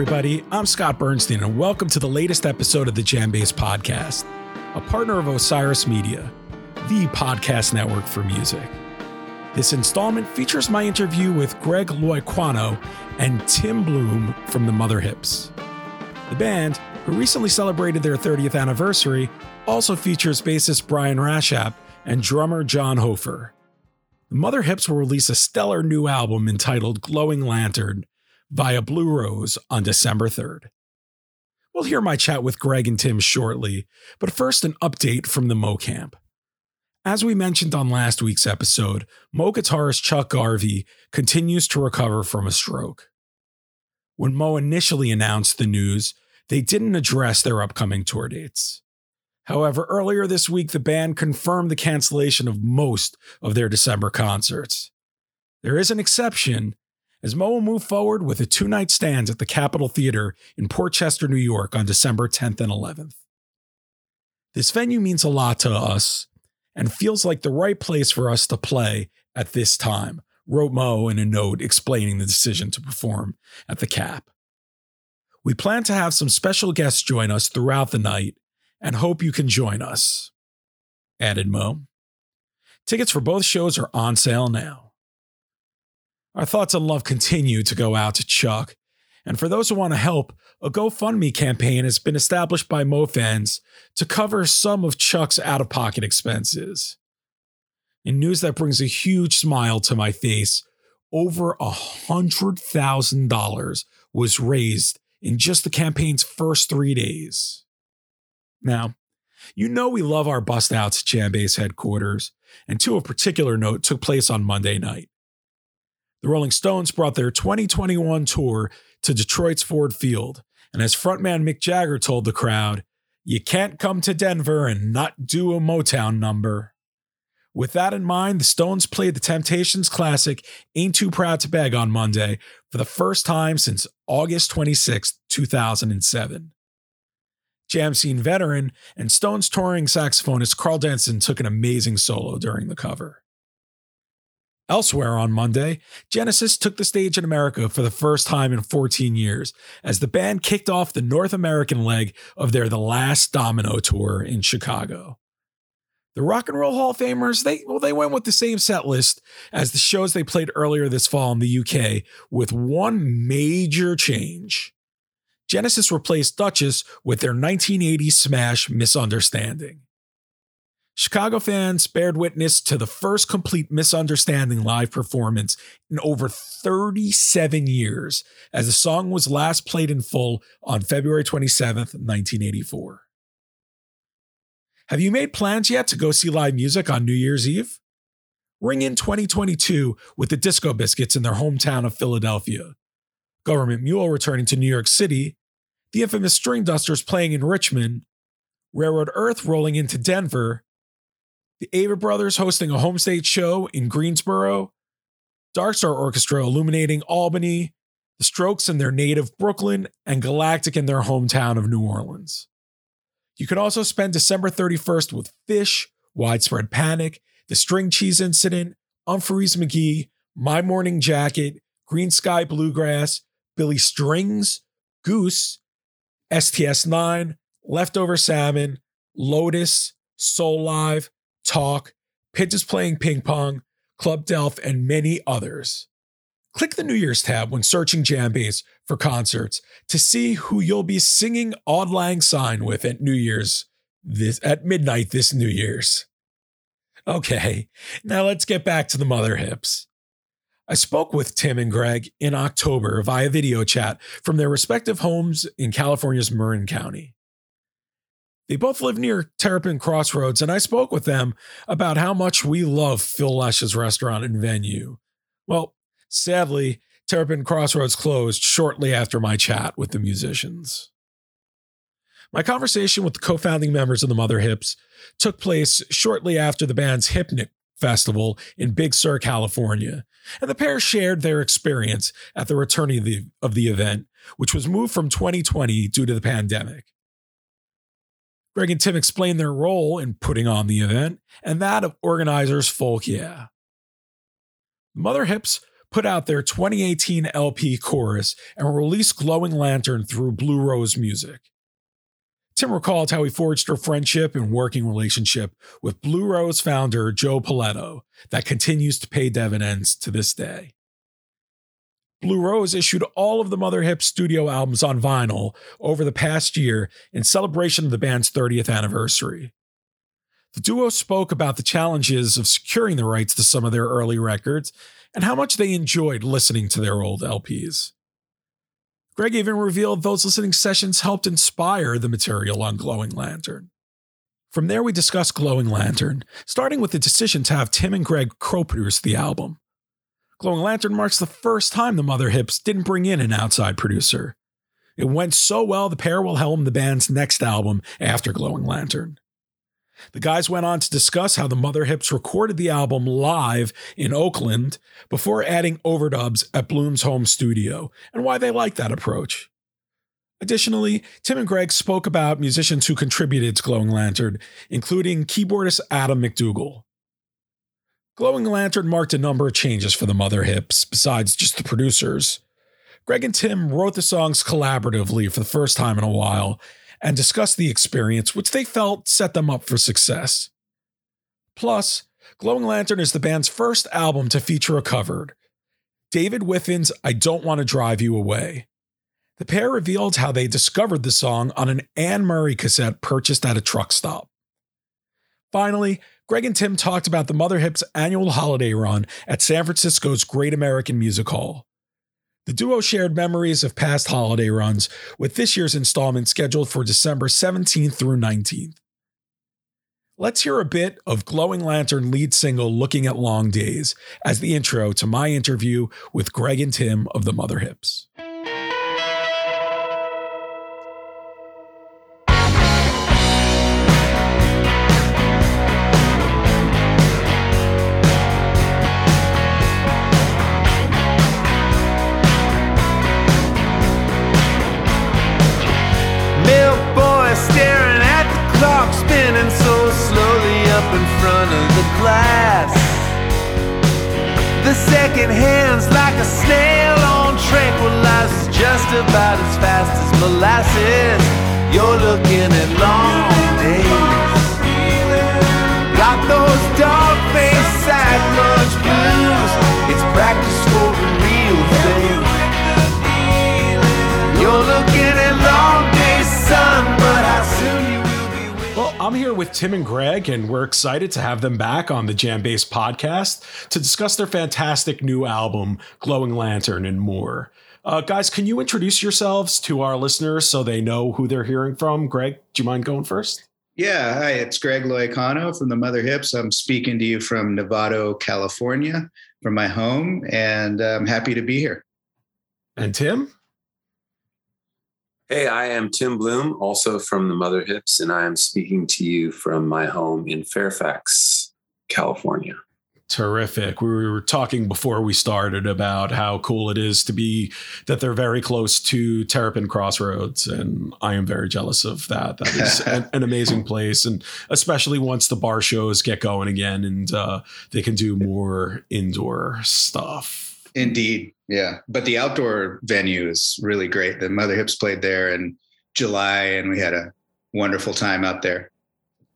everybody. I'm Scott Bernstein, and welcome to the latest episode of the Jambase Podcast, a partner of Osiris Media, the podcast network for music. This installment features my interview with Greg Loiacono and Tim Bluhm from the Mother Hips. The band, who recently celebrated their 30th anniversary, also features bassist Brian Rashap and drummer John Hofer. The Mother Hips will release a stellar new album entitled Glowing Lantern via Blue Rose on December 3rd. We'll hear my chat with Greg and Tim shortly, but first, an update from the Mo camp. As we mentioned on last week's episode, Mo guitarist Chuck Garvey continues to recover from a stroke. When Mo initially announced the news, they didn't address their upcoming tour dates. However, earlier this week, the band confirmed the cancellation of most of their December concerts. There is an exception, as Mo will move forward with a two night stand at the Capitol Theater in Port Chester, New York on December 10th and 11th. This venue means a lot to us and feels like the right place for us to play at this time, wrote Mo in a note explaining the decision to perform at the Cap. We plan to have some special guests join us throughout the night and hope you can join us, added Mo. Tickets for both shows are on sale now. Our thoughts and love continue to go out to Chuck. And for those who want to help, a GoFundMe campaign has been established by Mo fans to cover some of Chuck's out of pocket expenses. In news that brings a huge smile to my face, over a $100,000 was raised in just the campaign's first three days. Now, you know we love our bust outs at Jambase headquarters, and two of particular note took place on Monday night. The Rolling Stones brought their 2021 tour to Detroit's Ford Field, and as frontman Mick Jagger told the crowd, you can't come to Denver and not do a Motown number. With that in mind, the Stones played the Temptations classic Ain't Too Proud to Beg on Monday for the first time since August 26, 2007. Jam scene veteran and Stones touring saxophonist Karl Denson took an amazing solo during the cover. Elsewhere on Monday, Genesis took the stage in America for the first time in 14 years as the band kicked off the North American leg of their The Last Domino tour in Chicago. The Rock and Roll Hall of Famers, they well, they went with the same set list as the shows they played earlier this fall in the UK, with one major change. Genesis replaced Duchess with their 1980 smash Misunderstanding. Chicago fans bared witness to the first complete misunderstanding live performance in over 37 years, as the song was last played in full on February 27th, 1984. Have you made plans yet to go see live music on New Year's Eve? Ring in 2022 with the Disco Biscuits in their hometown of Philadelphia. Government Mule returning to New York City, the infamous Stringdusters playing in Richmond, Railroad Earth rolling into Denver, the Avett Brothers hosting a home stage show in Greensboro, Dark Star Orchestra illuminating Albany, the Strokes in their native Brooklyn, and Galactic in their hometown of New Orleans. You can also spend December 31st with Phish, Widespread Panic, The String Cheese Incident, Umphrey's McGee, My Morning Jacket, Greensky Bluegrass, Billy Strings, Goose, STS 9, Leftover Salmon, Lotus, Soulive, TAUK, Pigeons Playing Ping Pong, Club d'Elf, and many others. Click the New Year's tab when searching Jambase for concerts to see who you'll be singing Auld Lang Syne with at New Year's this at midnight this New Year's. Okay, now let's get back to the mother hips. I spoke with Tim and Greg in October via video chat from their respective homes in California's Marin County. They both live near Terrapin Crossroads, and I spoke with them about how much we love Phil Lesh's restaurant and venue. Well, sadly, Terrapin Crossroads closed shortly after my chat with the musicians. My conversation with the co founding members of the Mother Hips took place shortly after the band's Hipnic Festival in Big Sur, California, and the pair shared their experience at the return of the, of the event, which was moved from 2020 due to the pandemic. Greg and Tim explain their role in putting on the event and that of organizers Folk Yeah. Mother Hips put out their 2018 LP Chorus and released Glowing Lantern through Blue Rose Music. Tim recalled how he forged a friendship and working relationship with Blue Rose founder Joe Poletto that continues to pay dividends to this day. Blue Rose issued all of the Mother Hip studio albums on vinyl over the past year in celebration of the band's 30th anniversary. The duo spoke about the challenges of securing the rights to some of their early records and how much they enjoyed listening to their old LPs. Greg even revealed those listening sessions helped inspire the material on Glowing Lantern. From there, we discussed Glowing Lantern, starting with the decision to have Tim and Greg co produce the album. Glowing Lantern marks the first time the Mother Hips didn't bring in an outside producer. It went so well, the pair will helm the band's next album after Glowing Lantern. The guys went on to discuss how the Mother Hips recorded the album live in Oakland before adding overdubs at Bluhm's home studio and why they like that approach. Additionally, Tim and Greg spoke about musicians who contributed to Glowing Lantern, including keyboardist Adam McDougall. Glowing Lantern marked a number of changes for the Mother Hips, besides just the producers. Greg and Tim wrote the songs collaboratively for the first time in a while and discussed the experience, which they felt set them up for success. Plus, Glowing Lantern is the band's first album to feature a covered David Wiffen's I Don't Want to Drive You Away. The pair revealed how they discovered the song on an Anne Murray cassette purchased at a truck stop. Finally, Greg and Tim talked about the Mother Hips annual holiday run at San Francisco's Great American Music Hall. The duo shared memories of past holiday runs, with this year's installment scheduled for December 17th through 19th. Let's hear a bit of Glowing Lantern lead single Looking at Long Days as the intro to my interview with Greg and Tim of the Mother Hips. With Tim and Greg, and we're excited to have them back on the Jam Base podcast to discuss their fantastic new album, Glowing Lantern, and more. Uh, guys, can you introduce yourselves to our listeners so they know who they're hearing from? Greg, do you mind going first? Yeah, hi, it's Greg Loiacono from the Mother Hips. I'm speaking to you from Novato, California, from my home, and I'm happy to be here. And Tim? Hey, I am Tim Bluhm, also from the Mother Hips, and I am speaking to you from my home in Fairfax, California. Terrific. We were talking before we started about how cool it is to be that they're very close to Terrapin Crossroads. And I am very jealous of that. That is an, an, amazing place. And especially once the bar shows get going again and uh, they can do more indoor stuff. Indeed. Yeah. But the outdoor venue is really great. The Mother Hips played there in July and we had a wonderful time out there.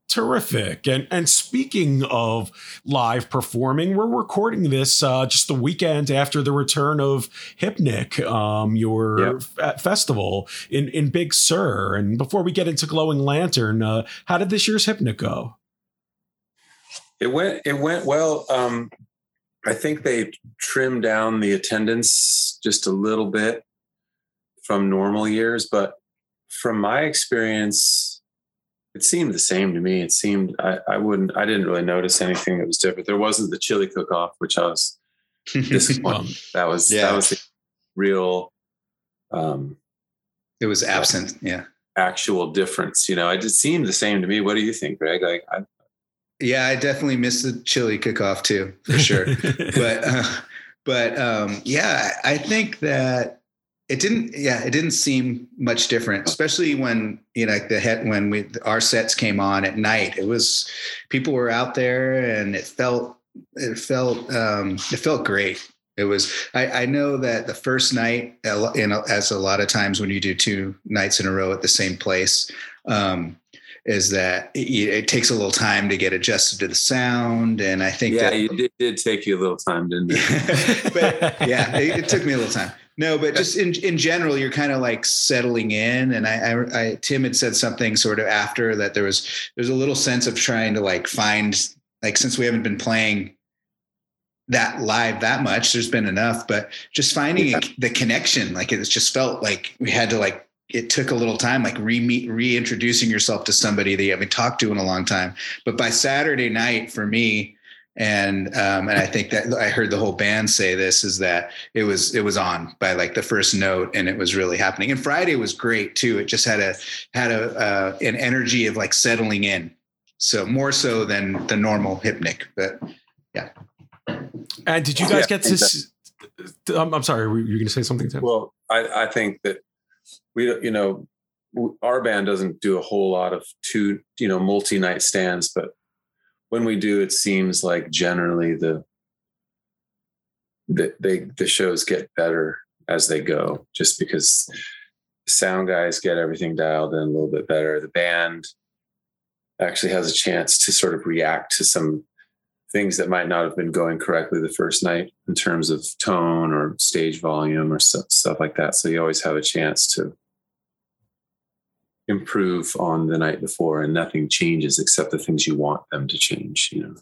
Terrific. And and speaking of live performing, we're recording this uh, just the weekend after the return of Hipnic, um, your yep. f- festival in, in Big Sur. And before we get into Glowing Lantern, uh, how did this year's Hipnic go? It went it went well. Um, I think they trimmed down the attendance just a little bit from normal years, but from my experience, it seemed the same to me. It seemed I, I wouldn't I didn't really notice anything that was different. There wasn't the chili cook off, which I was disappointed. that was yeah. that was the real um it was absent, yeah. Actual difference. You know, it just seemed the same to me. What do you think, Greg? Like I yeah, I definitely miss the chili cook-off too, for sure. but uh, but um, yeah, I think that it didn't. Yeah, it didn't seem much different, especially when you know like the head when we our sets came on at night. It was people were out there, and it felt it felt um, it felt great. It was. I, I know that the first night, in as a lot of times when you do two nights in a row at the same place, um, is that it, it, takes a little time to get adjusted to the sound, and I think yeah, that, it did, did, take you a little time, didn't it? but yeah, it, it, took me a little time. No, but just in in general, you're kind of like settling in, and I, I, I Tim had said something sort of after that there was there's a little sense of trying to like find like since we haven't been playing that live that much there's been enough but just finding yeah. the connection like it's just felt like we had to like it took a little time like re-meet reintroducing yourself to somebody that you haven't talked to in a long time but by saturday night for me and um, and I think that I heard the whole band say this is that it was it was on by like the first note and it was really happening. And Friday was great too. It just had a had a uh, an energy of like settling in. So more so than the normal Hipnic, but yeah. And did you guys yeah, get to? I'm, I'm sorry. Were you going to say something, Tim? Well, I, I think that we, you know, our band doesn't do a whole lot of two, you know, multi night stands, but when we do, it seems like generally the the they the shows get better as they go, just because sound guys get everything dialed in a little bit better. The band actually has a chance to sort of react to some things that might not have been going correctly the first night in terms of tone or stage volume or stuff, stuff like that. So you always have a chance to improve on the night before and nothing changes except the things you want them to change, you know.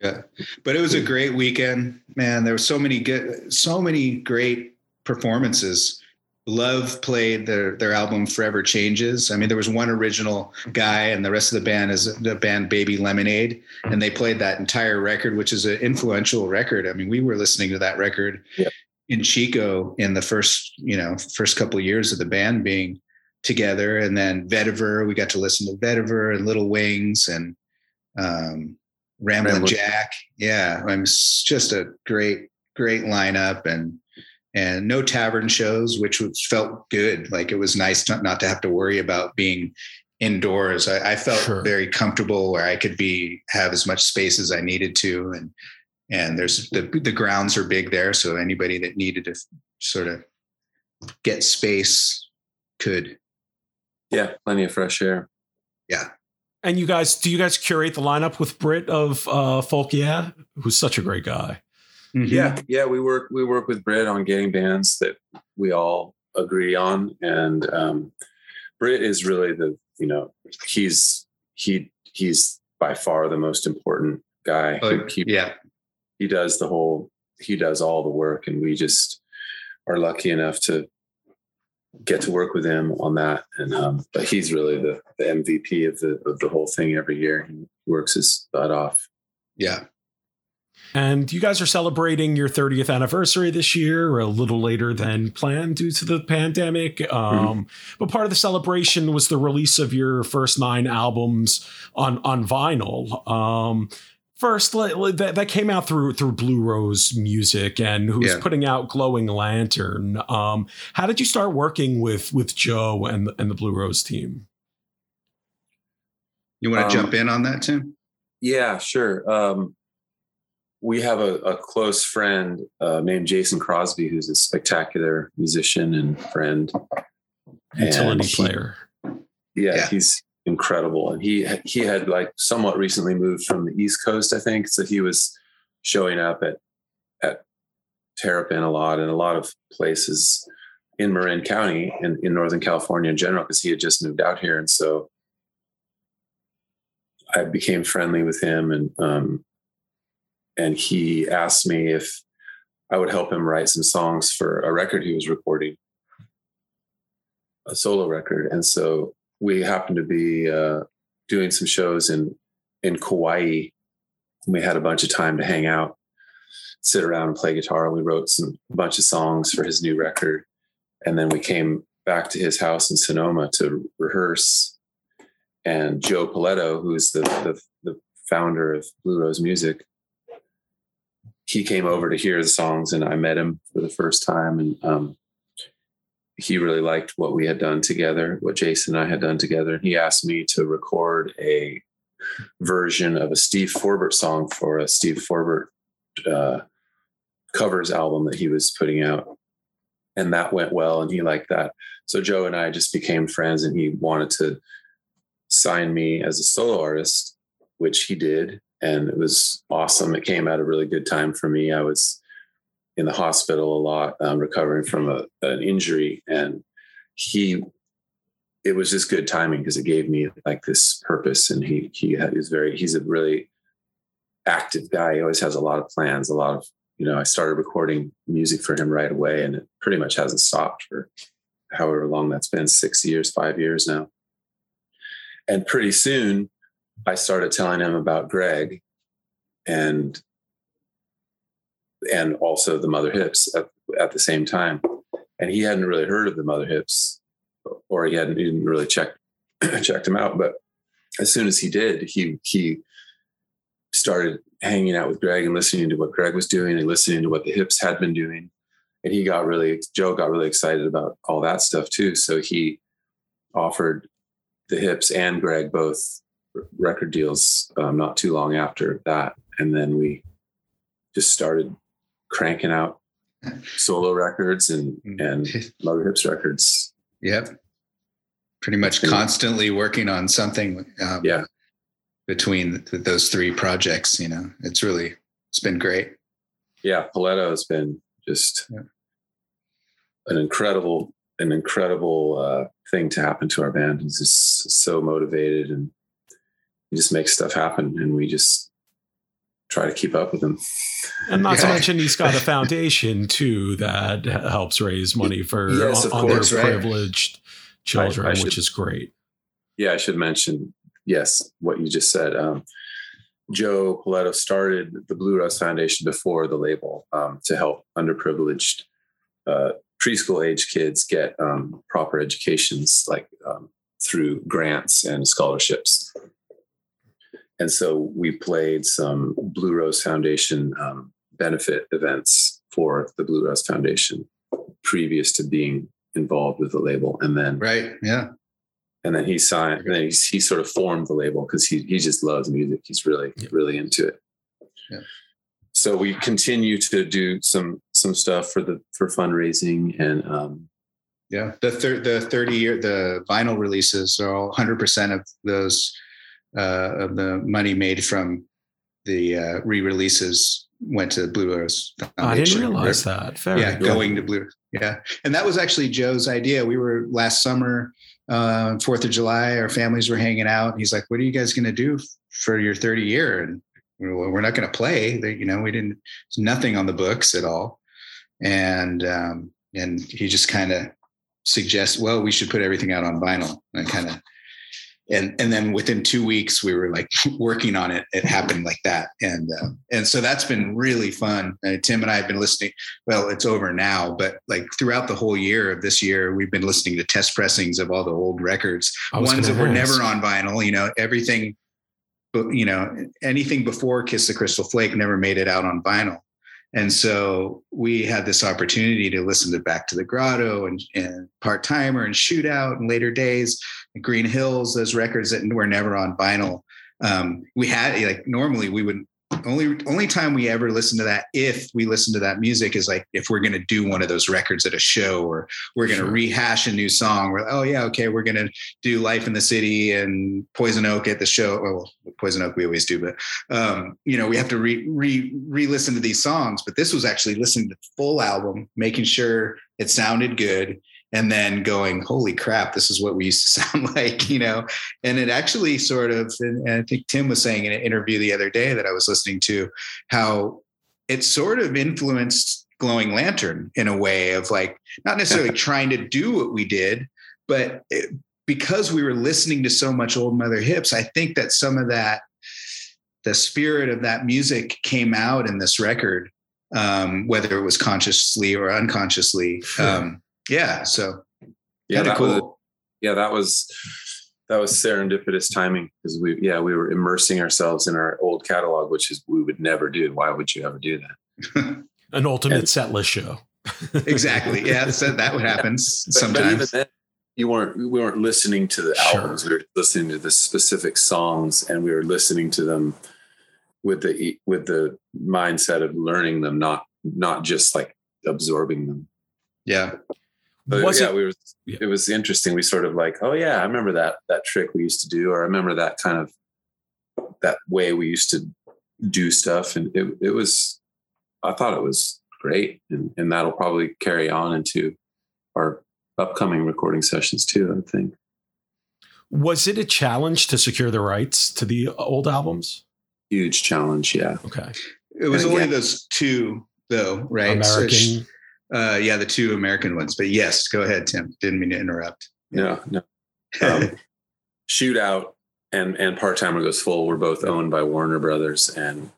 Yeah. But it was a great weekend, man. There were so many good so many great performances Love played their their album Forever Changes. I mean, there was one original guy, and the rest of the band is the band Baby Lemonade, and they played that entire record, which is an influential record. I mean, we were listening to that record in Chico in the first you know first couple of years of the band being together, and then Vetiver. We got to listen to Vetiver and Little Wings and um, Ramblin' Jack. Yeah, I mean, it's just a great great lineup and and no tavern shows, which felt good. Like it was nice to, not to have to worry about being indoors. I, I felt sure. very comfortable where I could be have as much space as I needed to, and and there's the the grounds are big there, so anybody that needed to sort of get space could. Yeah, plenty of fresh air. Yeah. And you guys, do you guys curate the lineup with Britt of uh, Folk Yeah, who's such a great guy? Mm-hmm. Yeah, yeah, we work we work with Britt on getting bands that we all agree on, and um, Britt is really the you know he's he he's by far the most important guy. Oh, he, yeah, he does the whole he does all the work, and we just are lucky enough to get to work with him on that. And um, but he's really the, the MVP of the of the whole thing every year. He works his butt off. Yeah, and you guys are celebrating your 30th anniversary this year, a little later than planned due to the pandemic. Um, mm-hmm. But part of the celebration was the release of your first nine albums on on vinyl. Um, first, that, that came out through through Blue Rose Music, and who's yeah. putting out Glowing Lantern. Um, how did you start working with with Joe and and the Blue Rose team? You want to um, jump in on that, Tim? Yeah, sure. Um, we have a, a close friend uh, named Jason Crosby, who's a spectacular musician and friend, utility he, player. Yeah, yeah, he's incredible, and he he had like somewhat recently moved from the East Coast, I think. So he was showing up at at Terrapin a lot and a lot of places in Marin County and in Northern California in general, because he had just moved out here, and so I became friendly with him and um, and he asked me if I would help him write some songs for a record he was recording, a solo record. And so we happened to be uh, doing some shows in in Kauai. We had a bunch of time to hang out, sit around and play guitar. We wrote some a bunch of songs for his new record, and then we came back to his house in Sonoma to rehearse. And Joe Poletto, who's the, the, the founder of Blue Rose Music, he came over to hear the songs and I met him for the first time. And um, he really liked what we had done together, what Jason and I had done together. And he asked me to record a version of a Steve Forbert song for a Steve Forbert uh, covers album that he was putting out. And that went well and he liked that. So Joe and I just became friends and he wanted to sign me as a solo artist, which he did. And it was awesome. It came at a really good time for me. I was in the hospital a lot, um, recovering from a, an injury. And he, it was just good timing because it gave me like this purpose. And he, he was very, he's a really active guy. He always has a lot of plans, a lot of, you know, I started recording music for him right away and it pretty much hasn't stopped for however long that's been six years, five years now. And pretty soon I started telling him about Greg and and also the mother hips at, at the same time. And he hadn't really heard of the mother hips or he hadn't even really checked checked him out. But as soon as he did, he he started hanging out with Greg and listening to what Greg was doing and listening to what the hips had been doing. And he got really, Joe got really excited about all that stuff too. So he offered the hips and Greg both record deals um, not too long after that. And then we just started cranking out solo records and, and Mother Hips records. Yep. Pretty much constantly working on something. Um, yeah between th- those three projects. You know, it's really it's been great. Yeah, Poletto has been just yeah. an incredible, an incredible uh, thing to happen to our band. He's just so motivated and he just makes stuff happen, and we just try to keep up with him. And not yeah. to mention, he's got a foundation too that helps raise money for yes, underprivileged right. children, I, I should, which is great. Yeah, I should mention yes, what you just said. Um, Joe Poletto started the Blue Rose Foundation before the label um, to help underprivileged uh, preschool age kids get um, proper educations, like um, through grants and scholarships. And so we played some Blue Rose Foundation um, benefit events for the Blue Rose Foundation previous to being involved with the label. And then, right, yeah, and then he signed and then he, he sort of formed the label because he, he just loves music he's really yeah. really into it yeah. so we continue to do some some stuff for the for fundraising and um yeah the thir- the 30 year the vinyl releases are all 100% of those uh of the money made from the uh re-releases went to Blue Rose. I didn't realize that. Fair yeah, going to Blue. Yeah, and that was actually Joe's idea. We were last summer uh, Fourth of July, our families were hanging out. And he's like, "What are you guys going to do for your 30 year?" And we're not going to play. You know, we didn't. There's nothing on the books at all. And um, and he just kind of suggests, well, we should put everything out on vinyl and kind of and and then within two weeks we were like working on it. It happened like that. And uh, and so that's been really fun. Uh, tim and i have been listening well it's over now but like throughout the whole year of this year we've been listening to test pressings of all the old records ones that were never on vinyl you know everything but you know anything before kiss the crystal flake never made it out on vinyl. And so we had this opportunity to listen to Back to the Grotto and, and Part Timer and Shootout and later days, Green Hills, those records that were never on vinyl. Um, we had like normally we would only only time we ever listen to that if we listen to that music is like if we're going to do one of those records at a show or we're going to sure. rehash a new song we're oh yeah okay we're going to do life in the city and poison oak at the show well poison oak we always do but um, you know we have to re re re-listen to these songs but this was actually listening to the full album making sure it sounded good and then going, holy crap, this is what we used to sound like, you know? And it actually sort of, and I think Tim was saying in an interview the other day that I was listening to, how it sort of influenced Glowing Lantern in a way of like, not necessarily trying to do what we did, but it, because we were listening to so much old Mother Hips, I think that some of that, the spirit of that music came out in this record, um, whether it was consciously or unconsciously. Um, yeah. So yeah, that cool. was, yeah, that was that was serendipitous timing because we yeah we were immersing ourselves in our old catalog, which is we would never do. Why would you ever do that? An ultimate and, set list show. exactly. Yeah, so that would happen sometimes. But, you weren't we weren't listening to the sure. albums. We were listening to the specific songs, and we were listening to them with the with the mindset of learning them, not not just like absorbing them. Yeah. But Was yeah, it- we were. Yeah. It was interesting. We sort of like, oh yeah, I remember that that trick we used to do, or I remember that kind of that way we used to do stuff, and it it was. I thought it was great, and and that'll probably carry on into our upcoming recording sessions too. I think. Was it a challenge to secure the rights to the old albums? Huge challenge, yeah. Okay. It was And only again- those two though, right? American. sh- uh, yeah, the two American ones. But yes, go ahead, Tim. Didn't mean to interrupt. No, no. Um, Shootout and and Part Timer Goes Full were both owned by Warner Brothers, and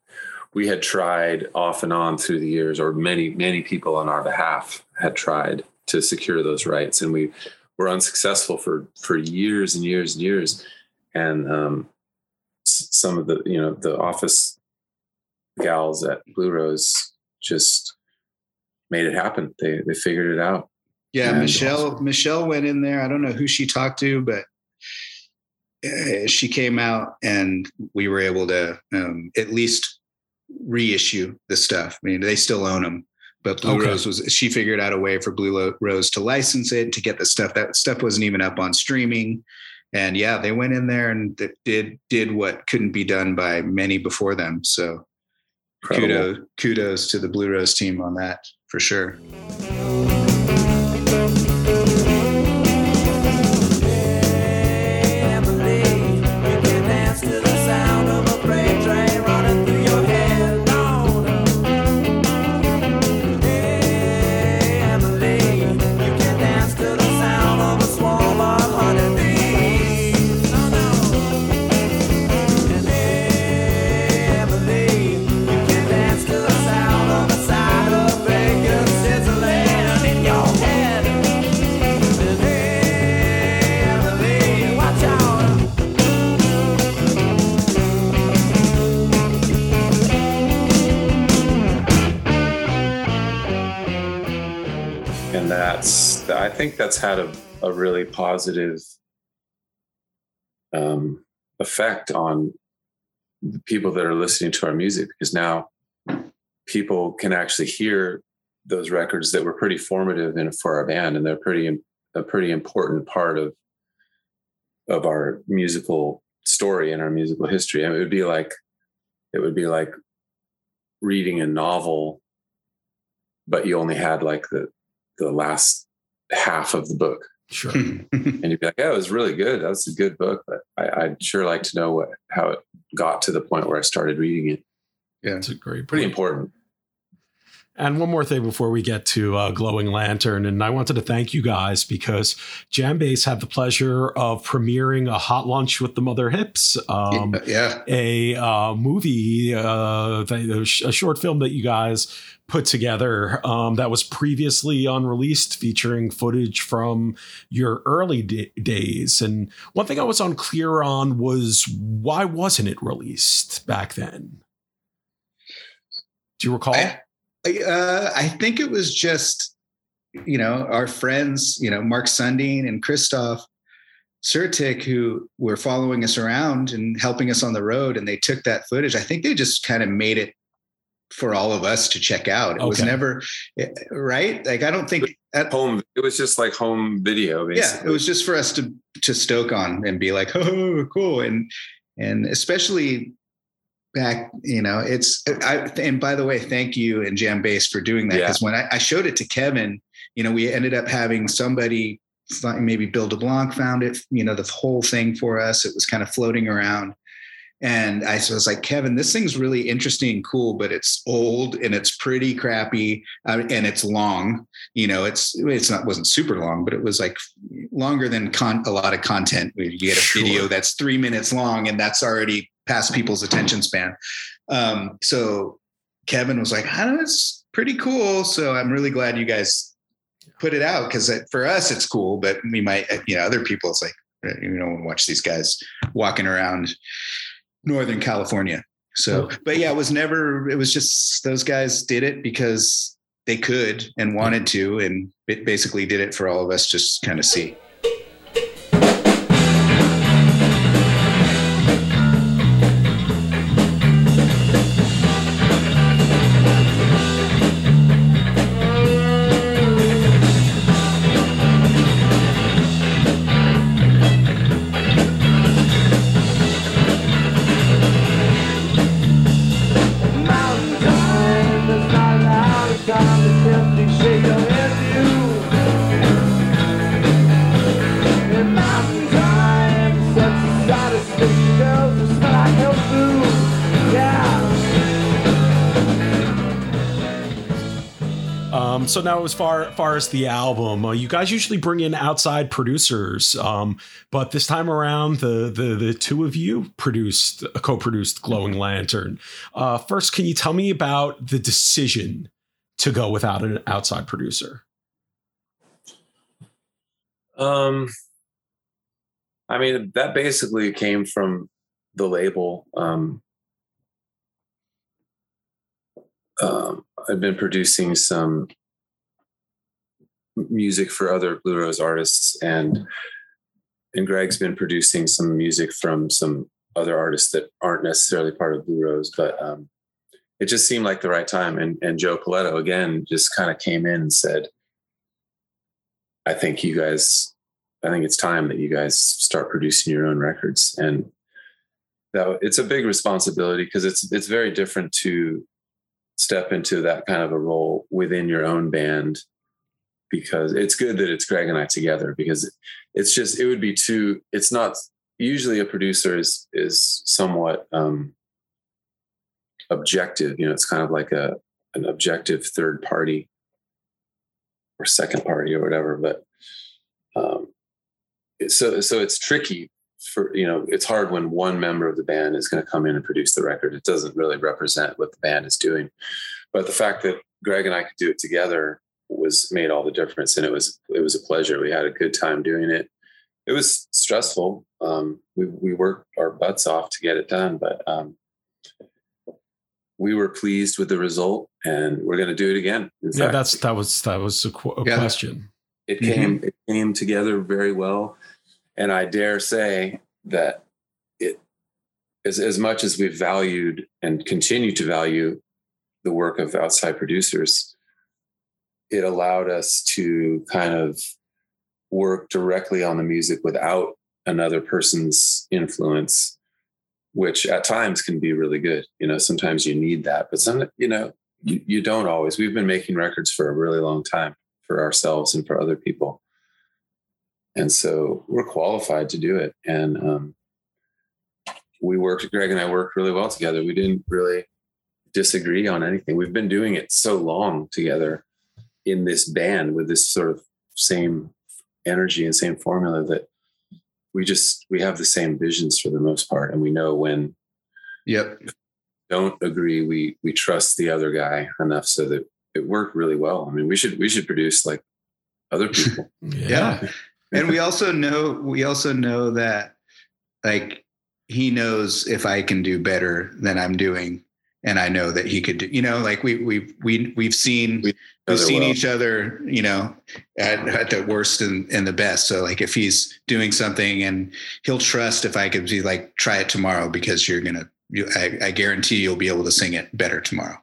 we had tried off and on through the years, or many many people on our behalf had tried to secure those rights, and we were unsuccessful for for years and years and years. And um, some of the you know the office gals at Blue Rose just made it happen. They they figured it out. Yeah, Yeah, Michelle. Michelle went in there. I don't know who she talked to, but uh, she came out, and we were able to um, at least reissue the stuff. I mean, they still own them, but Blue Okay. Rose was. She figured out a way for Blue Rose to license it to get the stuff. That stuff wasn't even up on streaming, and yeah, they went in there and did did what couldn't be done by many before them. So Incredible. kudos kudos to the Blue Rose team on that for sure. Think that's had a, a really positive um, effect on the people that are listening to our music because now people can actually hear those records that were pretty formative in, for our band and they're pretty a pretty important part of of our musical story and our musical history. And it would be like it would be like reading a novel but you only had like the the last half of the book. Sure. and you'd be like oh it was really good. That was a good book. But I, i'd sure like to know what how it got to the point where i started reading it. That's a great pretty point. important. And one more thing before we get to uh, Glowing Lantern, and I wanted to thank you guys because Jambase had the pleasure of premiering a hot lunch with the Mother Hips, um, yeah. a uh, movie, uh, a short film that you guys put together um, that was previously unreleased, featuring footage from your early da- days. And one thing I was unclear on was why wasn't it released back then? Do you recall? I, I, uh, I think it was just, you know, our friends, you know, Mark Sundin and Christoph Sertik, who were following us around and helping us on the road, and they took that footage. I think they just kind of made it for all of us to check out. It was never eh, right. Like I don't think. At, home it was just like home video Basically. yeah, it was just for us to to stoke on and be like, oh, cool, and and especially back, you know, it's I and by the way, thank you and JamBase for doing that Yeah. because when I, I showed it to Kevin, you know, we ended up having somebody maybe Bill DeBlanc found it, you know, the whole thing for us. It was kind of floating around. And I was like, Kevin, this thing's really interesting and cool, but it's old and it's pretty crappy uh, and it's long. You know, it's it's not wasn't super long, but it was like longer than con- a lot of content. You get a Sure. video that's three minutes long, and that's already past people's attention span. Um, so Kevin was like, I don't know, it's pretty cool. So I'm really glad you guys put it out because for us it's cool, but we might, you know, other people it's like, you know, watch these guys walking around Northern California. So, oh. but yeah, it was never, it was just those guys did it because they could and wanted to, and it basically did it for all of us just kind of see. So now, as far far as the album, uh, you guys usually bring in outside producers, um, but this time around, the the the two of you produced co-produced "Glowing Lantern." Uh, first, can you tell me about the decision to go without an outside producer? Um, I mean, that basically came from the label. Um, um, I've been producing some music for other Blue Rose artists, and and Greg's been producing some music from some other artists that aren't necessarily part of Blue Rose, but um, it just seemed like the right time. And and Joe Poletto again just kind of came in and said, "I think you guys, I think it's time that you guys start producing your own records." And that it's a big responsibility because it's it's very different to step into that kind of a role within your own band because it's good that it's Greg and I together because it's just it would be too it's not usually a producer is is somewhat um objective you know it's kind of like a an objective third party or second party or whatever but um so so it's tricky for you know it's hard when one member of the band is going to come in and produce the record. It doesn't really represent what the band is doing. But the fact that greg and i could do it together was made all the difference and it was it was a pleasure. We had a good time doing it. It was stressful. Um, we, we worked our butts off to get it done but um, we were pleased with the result and we're going to do it again In yeah fact, that's that was that was a, qu- a yeah. question. It came mm-hmm. it came together very well and I dare say that it as, as much as we've valued and continue to value the work of outside producers, it allowed us to kind of work directly on the music without another person's influence, which at times can be really good. You know, sometimes you need that, but some, you know, you, you don't always. We've been making records for a really long time for ourselves and for other people and so we're qualified to do it and um, we worked greg and i worked really well together we didn't really disagree on anything we've been doing it so long together in this band with this sort of same energy and same formula that we just we have the same visions for the most part and we know when yep. don't agree we we trust the other guy enough so that it worked really well. I mean we should we should produce like other people. Yeah. And we also know we also know that like he knows if I can do better than I'm doing, and I know that he could do. You know, like we we we we've seen we we've seen well. each other. You know, at, at the worst and, and the best. So like if he's doing something and he'll trust if I could be like try it tomorrow because you're gonna. You, I, I guarantee you'll be able to sing it better tomorrow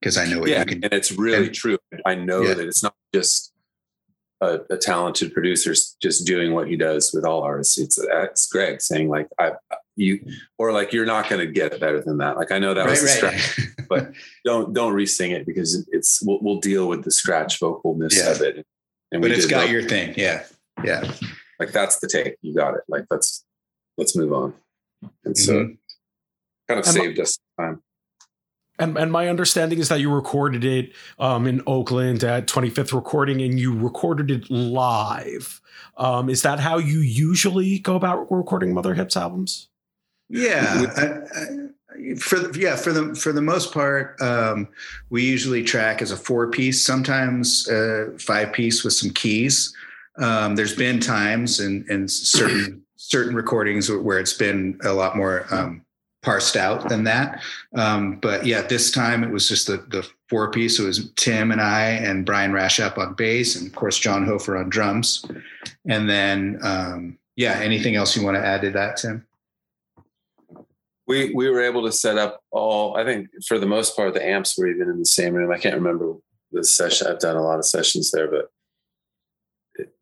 because I know what yeah, you can. And it's really and, true. I know yeah. that it's not just a, a, talented producer just doing what he does with all artists. It's, it's Greg saying like, I, you, or like, you're not going to get it better than that. Like, I know that right, was a right. scratch, but don't, don't re-sing it because it's, we'll, we'll deal with the scratch vocalness yeah. of it. And but it's got your thing. Yeah. Yeah. Like that's the take. You got it. Like, let's, let's move on. And so mm-hmm. kind of saved us time. And, and my understanding is that you recorded it um, in Oakland at 25th Recording and you recorded it live. Um, is that how you usually go about recording Mother Hips albums? Yeah. I, I, for yeah for the for the most part um, we usually track as a four piece sometimes uh, five piece with some keys um, there's been times and and certain certain recordings where it's been a lot more um, parsed out than that. Um, but yeah, this time it was just the the four piece. It was Tim and I and Brian Rashap on bass, and of course John Hofer on drums. And then um, yeah, anything else you want to add to that, Tim? We we were able to set up all. I think for the most part, the amps were even in the same room. I can't remember the session. I've done a lot of sessions there, but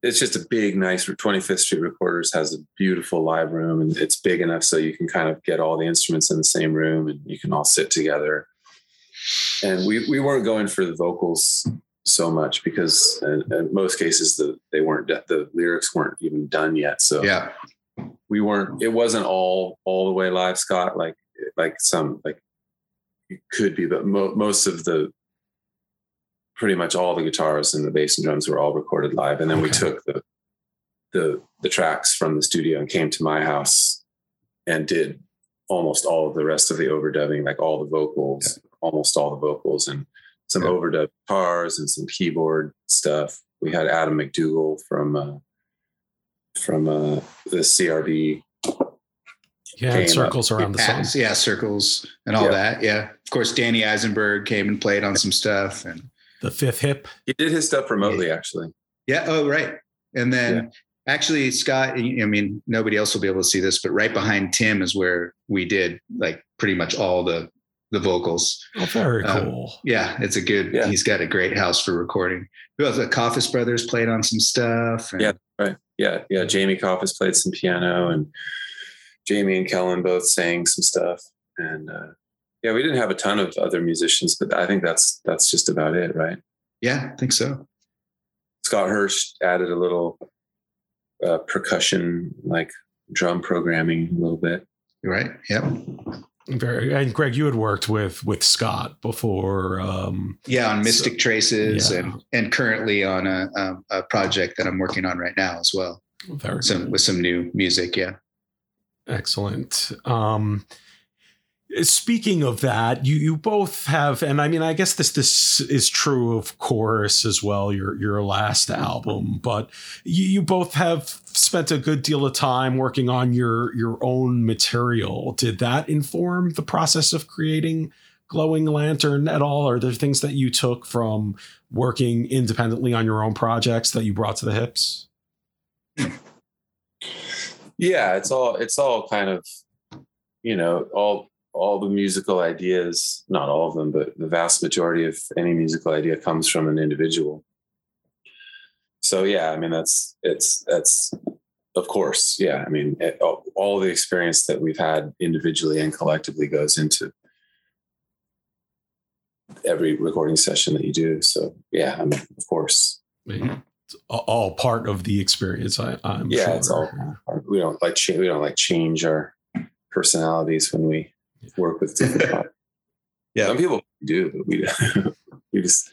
it's just a big, nice 25th Street Recorders has a beautiful live room and it's big enough so you can kind of get all the instruments in the same room and you can all sit together. And we, we weren't going for the vocals so much because in, in most cases the they weren't the lyrics weren't even done yet. So yeah, we weren't. It wasn't all all the way live, Scott. Like like some like it could be, but mo- most of the pretty much all the guitars and the bass and drums were all recorded live. And then we took the the the tracks from the studio and came to my house and did almost all of the rest of the overdubbing, like all the vocals, almost all the vocals and some Yeah. overdub guitars and some keyboard stuff. We had Adam McDougall from uh, from uh, the CRB. Yeah, Came it up. circles around the song. Yeah, circles and all Yeah. that. Yeah. Of course, Danny Eisenberg came and played on some stuff. And The fifth hip. He did his stuff remotely, actually. yeah, oh, right. And then actually, Scott, I mean, nobody else will be able to see this, but right behind Tim is where we did like pretty much all the the vocals. Oh, very Um, cool. Yeah, it's a good. Yeah. He's got a great house for recording. Who? The Coffis brothers played on some stuff. and- Yeah. Right. Yeah. Yeah. Jamie Coffis played some piano and Jamie and Kellen both sang some stuff. And uh, yeah, we didn't have a ton of other musicians, but I think that's that's just about it, right? yeah, I think so. Scott Hirsch added a little uh, percussion, like drum programming a little bit. You're right. Yep. Very. And Greg, you had worked with with Scott before. Um, Yeah, on Mystic Traces yeah. and and currently on a, a a project that I'm working on right now as well. very Some with some new music. Yeah. Excellent. Um, speaking of that, you you both have, and I mean, I guess this this is true of Chorus as well. Your your last album, but you, you both have spent a good deal of time working on your your own material. Did that inform the process of creating Glowing Lantern at all? Are there things that you took from working independently on your own projects that you brought to the hips? Yeah, it's all it's all kind of, you know, all all the musical ideas, not all of them, but the vast majority of any musical idea comes from an individual. So yeah, I mean that's it's that's of course, yeah. I mean it, all, the experience that we've had individually and collectively goes into every recording session that you do. So yeah, I mean of course, It's all part of the experience. I, I'm yeah, sure. it's all we don't like change we don't like change our personalities when we work with different people. Yeah. some people do but we we just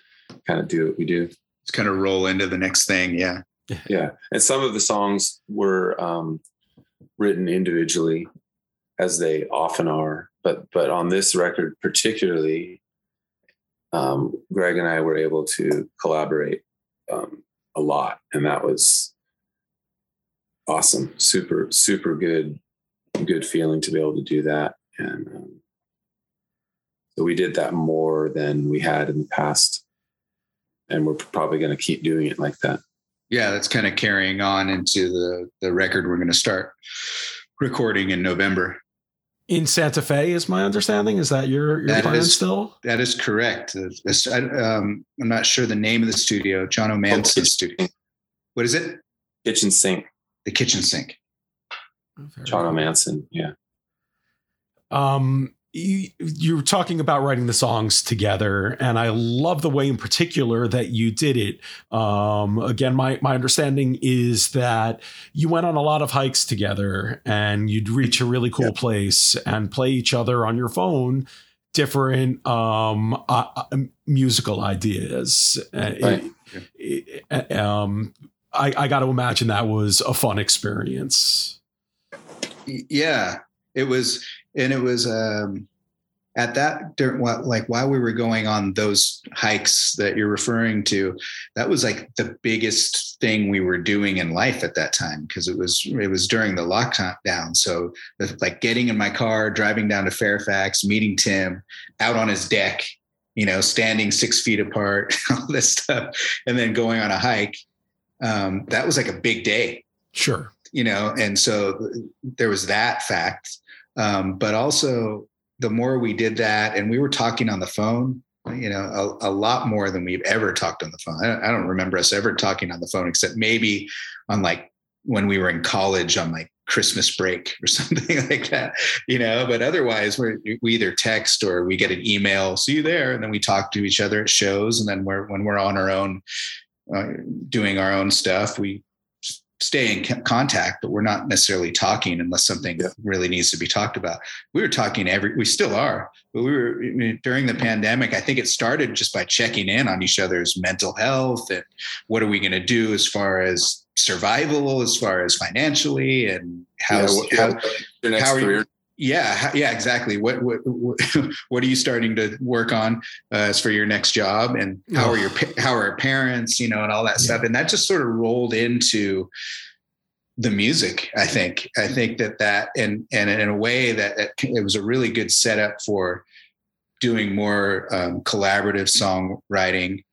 kind of do what we do Just kind of roll into the next thing. Yeah. yeah and some of the songs were um written individually as they often are but but on this record particularly um greg and i were able to collaborate um a lot and that was awesome super super good good feeling to be able to do that and um, so we did that more than we had in the past and we're probably going to keep doing it like that Yeah, that's kind of carrying on into the the record we're going to start recording in November. in Santa Fe, is my understanding. Is that your your That plan is- still? That is correct. It's- I, um, I'm not sure the name of the studio. John O'Manson studio. What is it? kitchen sink The kitchen sink. john o'manson yeah Um, you, you were talking about writing the songs together, and I love the way, in particular, that you did it. Um, again, my my understanding is that you went on a lot of hikes together, and you'd reach a really cool place and play each other on your phone different um, uh, uh, musical ideas. Uh, Right. it- it- um, I, I got to imagine that was a fun experience. Yeah, it was, and it was um, at that during what like while we were going on those hikes that you're referring to. That was like the biggest thing we were doing in life at that time because it was it was during the lockdown. So like getting in my car, driving down to Fairfax, meeting Tim out on his deck, you know, standing six feet apart, all this stuff, and then going on a hike. Um, that was like a big day Sure. you know and so there was that fact um, but also the more we did that and we were talking on the phone you know a, a lot more than we've ever talked on the phone. I don't, I don't remember us ever talking on the phone except maybe on like when we were in college on like christmas break or something like that you know? But otherwise we're, we either text or we get an email see you there and then we talk to each other at shows and then we're when we're on our own uh, doing our own stuff we stay in contact, but we're not necessarily talking unless something Yeah. really needs to be talked about. We were talking every, we still are, but we were I mean, during the pandemic. I think it started just by checking in on each other's mental health and what are we going to do as far as survival, as far as financially, and Yeah, how's, what- how, how are you-. Yeah, yeah, exactly. What what what are you starting to work on uh, as for your next job, and how are your how are your parents, you know, and all that Yeah. stuff, and that just sort of rolled into the music. I think I think that that and and in a way that, that it was a really good setup for doing more um, collaborative songwriting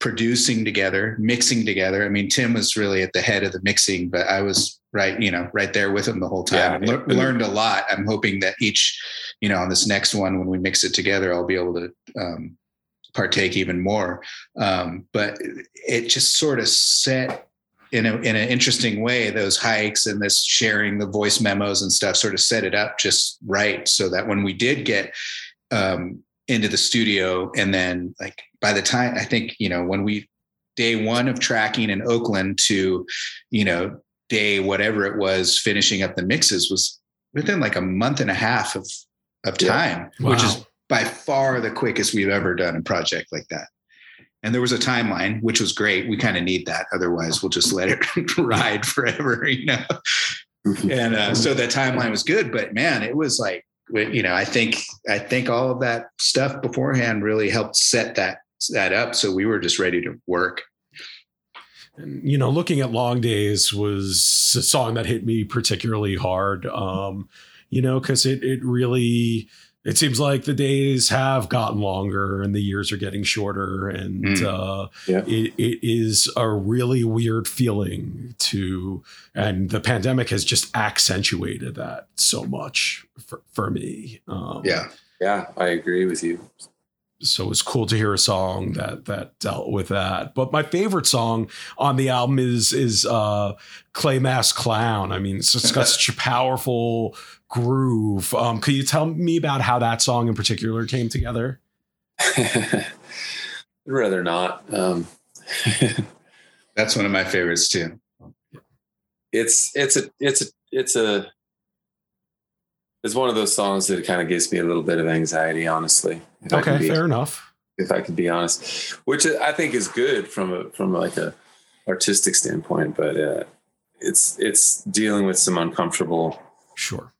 producing together mixing together. I mean tim was really at the head of the mixing but i was right you know right there with him the whole time. Yeah. and lear- learned a lot. I'm hoping that each you know on this next one when we mix it together i'll be able to um, partake even more. Um, but it just sort of set in a in an interesting way those hikes and this sharing the voice memos and stuff sort of set it up just right so that when we did get um, into the studio and then like by the time i think you know when we day one of tracking in oakland to you know day whatever it was finishing up the mixes was within like a month and a half of of Yeah. time which is by far the quickest we've ever done a project like that. And there was a timeline which was great. We kind of need that. Otherwise we'll just let it ride forever you know? And uh, so that timeline was good but man it was like you know i think i think all of that stuff beforehand really helped set that that up so we were just ready to work And, you know, looking at Long Days was a song that hit me particularly hard. Um, you know, because it it really it seems like the days have gotten longer and the years are getting shorter, and Mm. uh, Yeah. it, it is a really weird feeling to, and the pandemic has just accentuated that so much for for me. Um, yeah Yeah, I agree with you. so it was cool to hear a song that that dealt with that. But my favorite song on the album is is uh, Clay Mask Clown. I mean, it's, it's got such a powerful groove. Um, could you tell me about how that song in particular came together? I'd rather not. Um, that's one of my favorites too it's it's a it's a it's a it's one of those songs that kind of gives me a little bit of anxiety, honestly. If I can Okay, be- fair enough. if I could be honest, which I think is good from a from like a artistic standpoint, but uh, it's it's dealing with some uncomfortable Sure.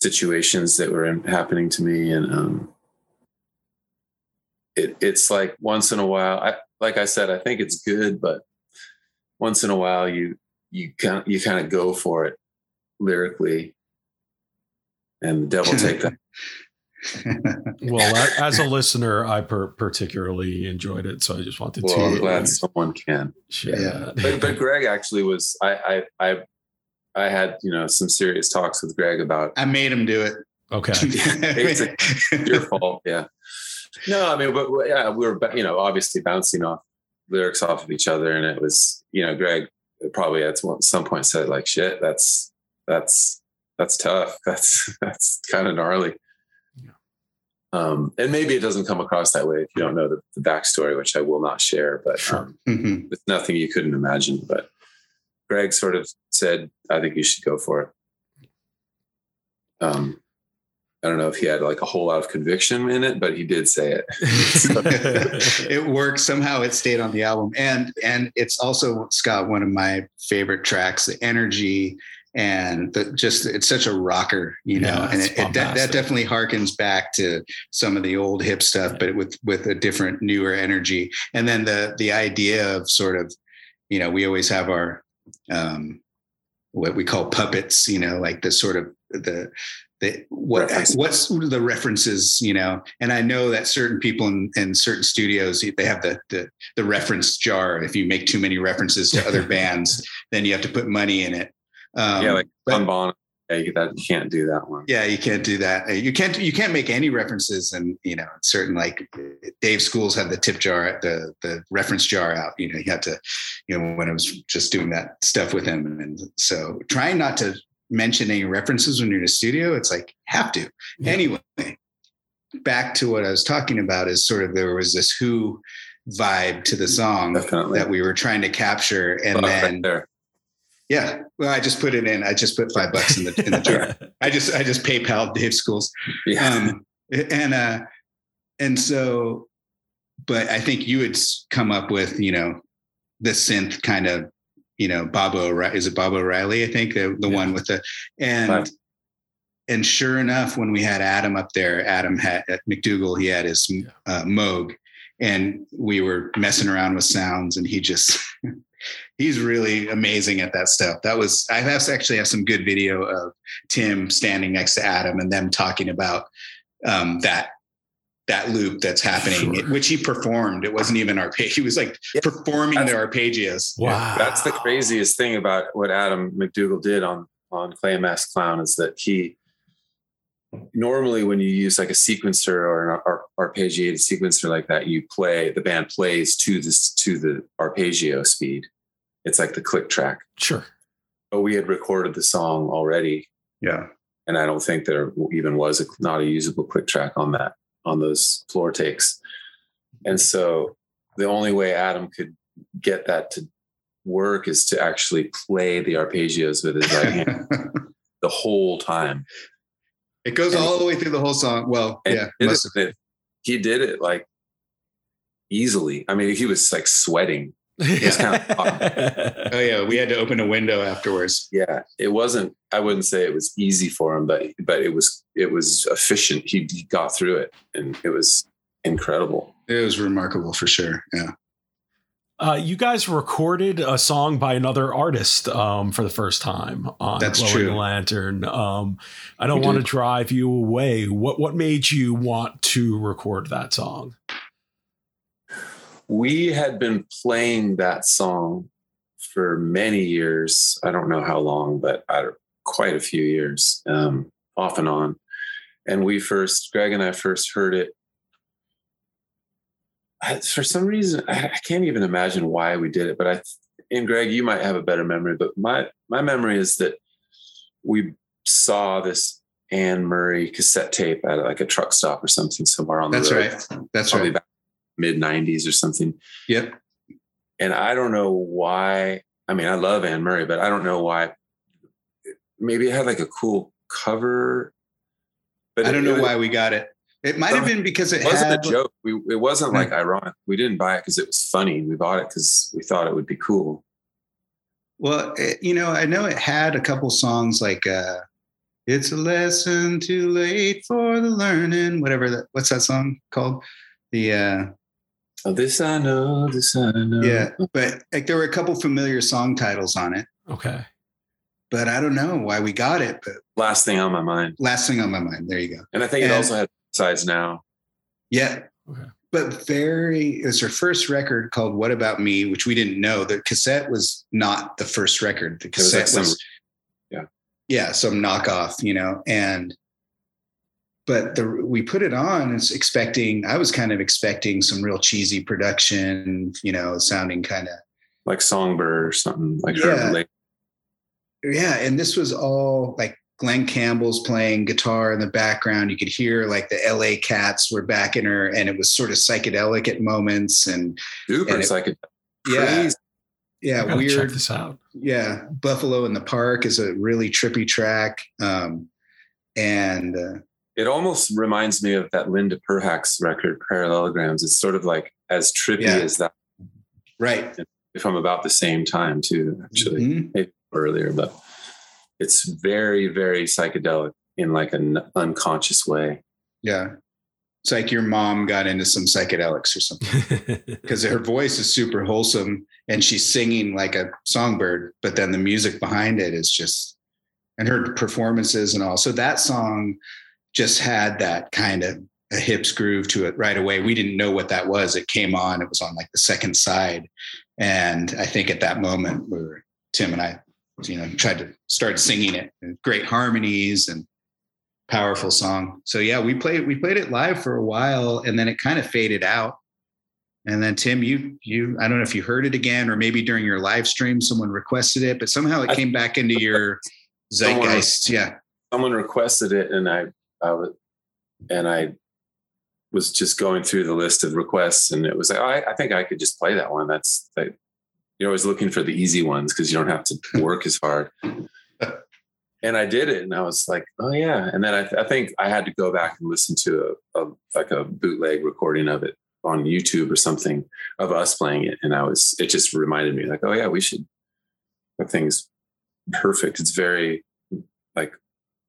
Situations that were happening to me, and um, it it's like once in a while. I like I said, I think it's good, but once in a while, you you kind you kind of go for it lyrically, and the devil take that. Well, a- as a listener, I per- particularly enjoyed it, so I just wanted Well, I'm to glad someone can. share Yeah. that. but, but Greg actually was I, I I I had you know some serious talks with Greg about i made him do it okay. It's your fault yeah no I mean but yeah we were you know obviously bouncing off lyrics off of each other and it was you know Greg probably at some point said like shit that's that's that's tough that's that's kind of gnarly um and maybe it doesn't come across that way if you don't know the, the backstory which I will not share but Sure. um, Mhm. it's nothing you couldn't imagine. But Greg sort of said, "I think you should go for it." Um, I don't know if he had like a whole lot of conviction in it, but he did say it. it worked somehow it stayed on the album and and it's also scott one of my favorite tracks the energy and the just it's such a rocker you know Yeah, and it, it, that, that definitely harkens back to some of the old hip stuff but with with a different newer energy and then the the idea of sort of you know we always have our um what we call puppets you know like the sort of the the what References. what's the references you know? And i know that certain people in, in certain studios they have the, the the reference jar. If you make too many references to other bands then you have to put money in it. Um, yeah, like but- Yeah, that you can't do that one. yeah, you can't do that. Uh, You can't you can't make any references and you know certain like Dave Schools had the tip jar the the reference jar out. You know, you had to you know when I was just doing that stuff with him, and so trying not to mention any references when you're in a studio, it's like have to Yeah. anyway. Back to what I was talking about is sort of there was this Who vibe to the song Definitely. that we were trying to capture, and right then there. Yeah. Well, I just put it in. I just put five bucks in the in the jar. I just I just PayPal Dave Schools. Yeah. Um, and uh, and so, but I think you had s- come up with you know the synth kind of you know Baba O'Riley. Is it Baba O'Riley? I think the the Yeah. one with the and. And sure enough, when we had Adam up there, Adam had at McDougall, he had his uh, Moog, and we were messing around with sounds, and he just he's really amazing at that stuff. That was I have actually have some good video of Tim standing next to Adam and them talking about um, that that loop that's happening, Sure. which he performed. It wasn't even arpeggio. He was like Yeah. performing the arpeggios. Wow. That's the craziest thing about what Adam McDougall did on on Clay Mask Clown is that he normally when you use like a sequencer or an ar- arpeggiated sequencer like that, you play the band plays to this to the arpeggio speed. It's like the click track. Sure. But we had recorded the song already, Yeah. and I don't think there even was a, not a usable click track on that on those floor takes. And so the only way Adam could get that to work is to actually play the arpeggios with his right hand the whole time. It goes all the way through the whole song. Well, yeah. he, did must it, he did it like easily. I mean, he was like sweating. Kind have- oh yeah, we had to open a window afterwards. Yeah, it wasn't. I wouldn't say it was easy for him, but but it was it was efficient. He, he got through it, and it was incredible. It was remarkable for sure. Yeah. Uh, you guys recorded a song by another artist um, for the first time on That's Glowing true. Lantern. Um, I don't We want to drive you away. What what made you want to record that song? we had been playing that song for many years. I don't know how long, but I, quite a few years, um, off and on. And we first, Greg and I first heard it. I, for some reason, I, I can't even imagine why we did it. But I, and Greg, you might have a better memory. But my my memory is that we saw this Anne Murray cassette tape at like a truck stop or something somewhere on the That's road. right. That's Probably right. mid '90s or something Yep. and I don't know why. I mean, I love Anne Murray, but I don't know why. Maybe it had like a cool cover, but I don't it know was- why we got it. It might have been because it It wasn't had a joke. We, it wasn't Hmm. like ironic. We didn't buy it because it was funny. We bought it because we thought it would be cool. Well, it, you know, I know it had a couple songs like uh "It's a Lesson Too Late for the Learning," whatever that. What's that song called? The uh Oh, this I know. This I know. yeah, but like there were a couple familiar song titles on it, Okay. but I don't know why we got it. But Last thing on my mind, last thing on my mind, there you go. and I think it also had sides now. Yeah. Okay. But very, it was her first record called What About Me, which we didn't know. The cassette was not the first record. The It was cassette like was, yeah. Yeah, some knockoff, you know. And but the we put it on it's expecting, I was kind of expecting some real cheesy production, you know, sounding kind of like Snowbird or something like Yeah. Like, yeah and this was all like glen campbell's playing guitar in the background you could hear like the la cats were backing her and it was sort of psychedelic at moments and super And it- psychedelic. yeah Crazy. Yeah gotta check weird this out. yeah buffalo in the park is a really trippy track um and uh, It almost reminds me of that Linda Perhacs record, Parallelograms. It's sort of like as trippy Yeah. as that, right if I'm about the same time too, actually, Mhm. maybe earlier, but it's very, very psychedelic in like an unconscious way. yeah it's like your mom got into some psychedelics or something because her voice is super wholesome and she's singing like a songbird, but then the music behind it is just, and her performances and all. So that song just had that kind of a hips groove to it right away. We didn't know what that was. It came on, it was on like the second side. And I think at that moment, we were, Tim and I, you know, tried to start singing it great harmonies and powerful song. So yeah, we played, we played it live for a while and then it kind of faded out. And then Tim, you you I don't know if you heard it again or maybe during your live stream someone requested it, but somehow it came back into your Someone- zeitgeist. Yeah. Someone requested it, and I, I was, and I was just going through the list of requests, and it was like, oh, I, I think I could just play that one. That's that, you're always looking for the easy ones because you don't have to work as hard. And I did it, and I was like, "Oh yeah!" And then I, I think I had to go back and listen to a, a like a bootleg recording of it on YouTube or something of us playing it, and I was it just reminded me like, "Oh yeah, we should." That thing's perfect. It's very like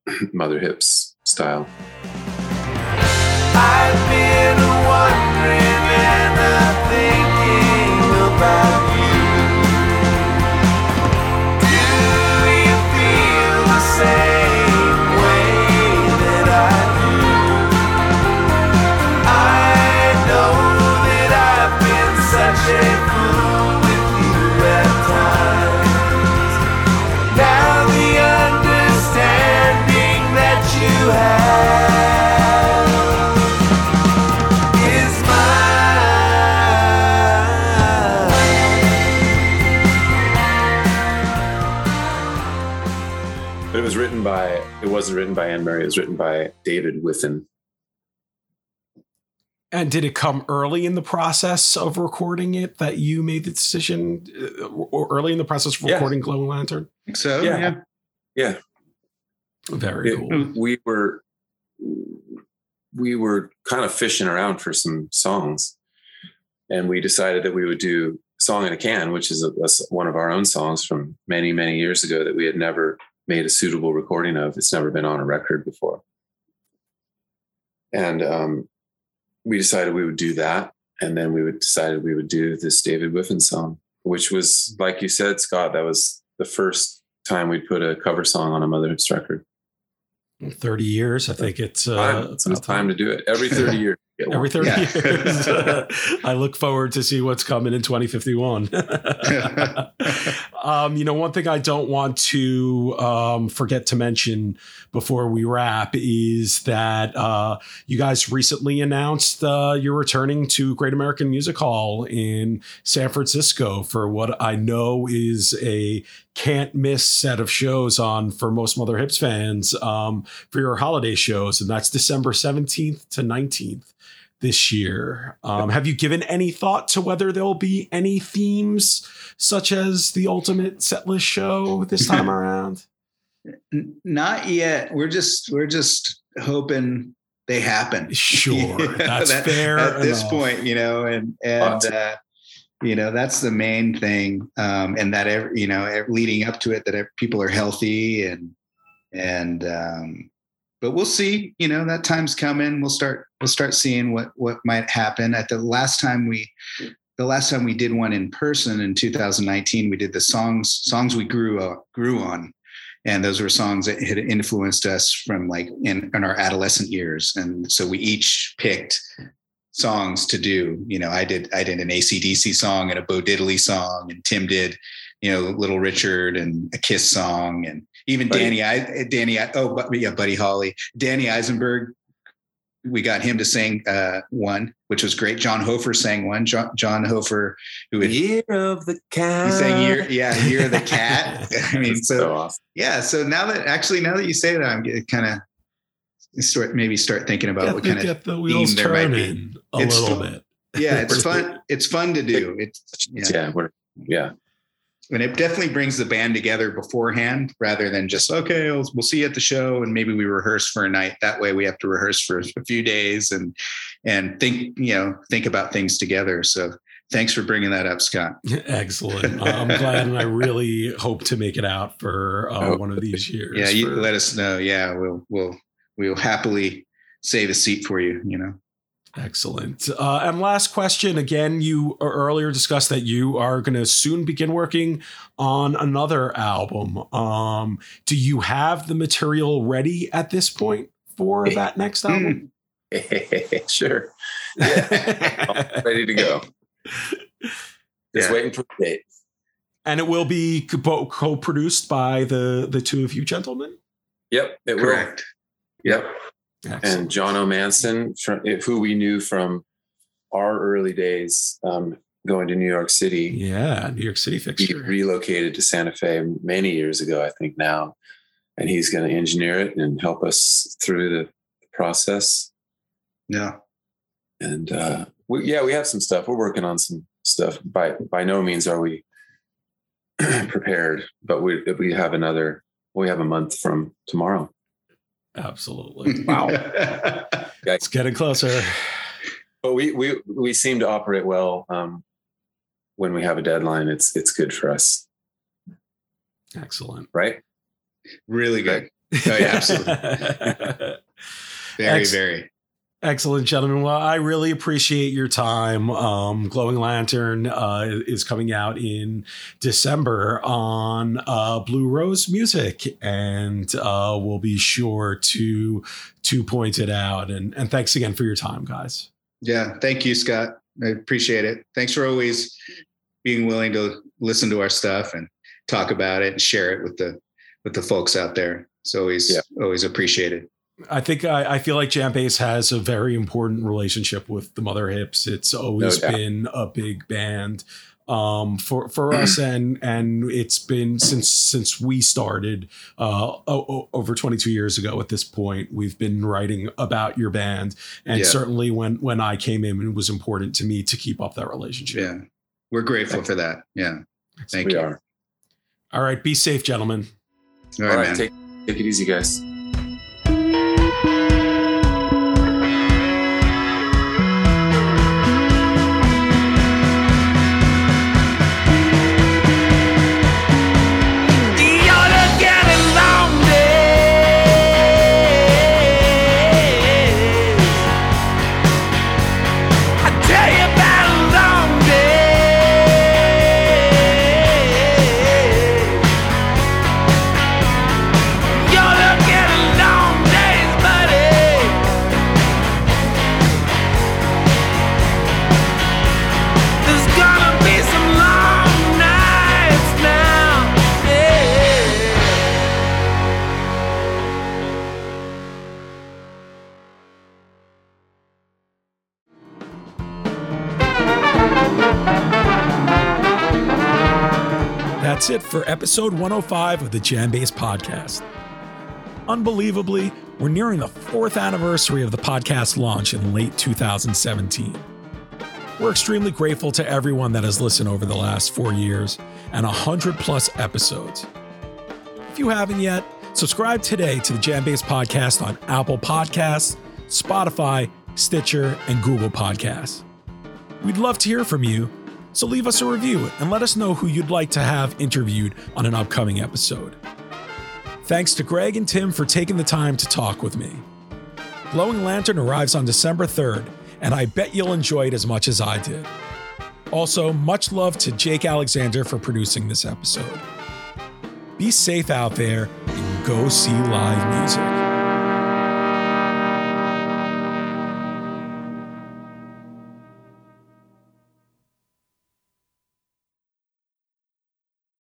Mother Hips style. I've been wondering and I'm thinking about was written by it wasn't written by Anne Murray. It was written by David Wiffen. And did it come early in the process of recording it that you made the decision, uh, or early in the process of Yeah. recording Glowing Lantern? So Yeah. yeah. Yeah, Very It- cool. we were we were kind of fishing around for some songs and we decided that we would do song in a can which is a, a- one of our own songs from many many years ago that we had never made a suitable recording of it's never been on a record before and um, we decided we would do that and then we would decided we would do this david wiffen song which was like you said scott that was the first time we'd put a cover song on a mother hips record 30 years. I think it's uh, time. It's about time to do it every 30 years. Every 30 Yeah. years. I look forward to see what's coming in 2051. um, you know, one thing I don't want to um, forget to mention before we wrap is that uh, you guys recently announced uh, you're returning to Great American Music Hall in San Francisco for what I know is a can't miss set of shows on for most Mother Hips fans um, for your holiday shows, and that's December 17th to 19th this year. Um, have you given any thought to whether there'll be any themes such as the ultimate setlist show this time around? Not yet. We're just we're just hoping they happen. Sure, that's that- fair. at this point, you know, and and uh, you know that's the main thing, um, and that ev- you know leading up to it, that people are healthy and and um, but we'll see. You know that time's coming. We'll start we'll start seeing what what might happen. At the last time we. The last time we did one in person in 2019, we did the songs songs we grew uh, grew on, and those were songs that had influenced us from like in, in our adolescent years and so we each picked songs to do you know i did i did an acdc song and a bo diddley song and tim did you know little richard and a kiss song and even Buddy. danny i danny I, oh but yeah buddy holly danny eisenberg we got him to sing uh, one which was great john hofer sang one john, john hofer who had Year of the cat. he sang year yeah year of the cat i mean That's so so awesome. yeah so now that actually now that you say that i'm kind of start maybe start thinking about Get what the, kind of get the wheels there might be. turning a It's little fun. bit. yeah it's fun it's fun to do it's yeah. Yeah, we're yeah. And it definitely brings the band together beforehand rather than just okay we'll, we'll see you at the show and maybe we rehearse for a night. That way we have to rehearse for a few days and and think you know think about things together. So thanks for bringing that up scott. Excellent. I'm glad, and I really hope to make it out for uh, Oh, one of these years. yeah you let us know. Yeah we'll we'll we'll happily save a seat for you you know Excellent. Uh, and last question. Again, you earlier discussed that you are going to soon begin working on another album. Um, do you have the material ready at this point for that next album? sure. Yeah. Ready to go. Just Yeah. waiting for the date. and it will be co- co-produced by the the two of you gentlemen. Yep, it correct will. Yep. Excellent. And John O'Manson, from, who we knew from our early days um, going to New York City. yeah, New York City He fixture. relocated to Santa Fe many years ago, I think now. And he's going to engineer it and help us through the process. yeah And uh, we, yeah, we have some stuff. We're working on some stuff. By by no means are we prepared. But we we have another. We have a month from tomorrow. Absolutely. Wow. It's getting closer. But we we we seem to operate well um, when we have a deadline. It's it's good for us, Excellent. right? really good. Oh, yeah, absolutely. Very, Ex- very. Excellent, gentlemen. Well, I really appreciate your time. Um, Glowing Lantern uh, is coming out in December on uh, Blue Rose Music, and uh, we'll be sure to to point it out. And, and thanks again for your time, guys. Yeah. Thank you, Scott. I appreciate it. Thanks for always being willing to listen to our stuff and talk about it and share it with the with the folks out there. It's always Yeah. always appreciated. I think I, I feel like JamBase has a very important relationship with the Mother Hips. It's always doubt. been a big band um, for for us, and and it's been since since we started uh, o- o- over 22 years ago. At this point, we've been writing about your band, and Yeah. certainly when when I came in, it was important to me to keep up that relationship. Yeah. We're grateful for that. Yeah. Thank we you. are. All right, be safe, gentlemen. All All right, right, man. take take it easy, guys. For episode 105 of the JamBase Podcast. Unbelievably, we're nearing the fourth anniversary of the podcast launch in late 2017. We're extremely grateful to everyone that has listened over the last four years and 100 plus episodes. If you haven't yet, subscribe today to the JamBase Podcast on Apple Podcasts, Spotify, Stitcher, and Google Podcasts. We'd love to hear from you, so leave us a review and let us know who you'd like to have interviewed on an upcoming episode. Thanks to Greg and Tim for taking the time to talk with me. Glowing Lantern arrives on December 3rd, and I bet you'll enjoy it as much as I did. Also, much love to Jake Alexander for producing this episode. Be safe out there and go see live music.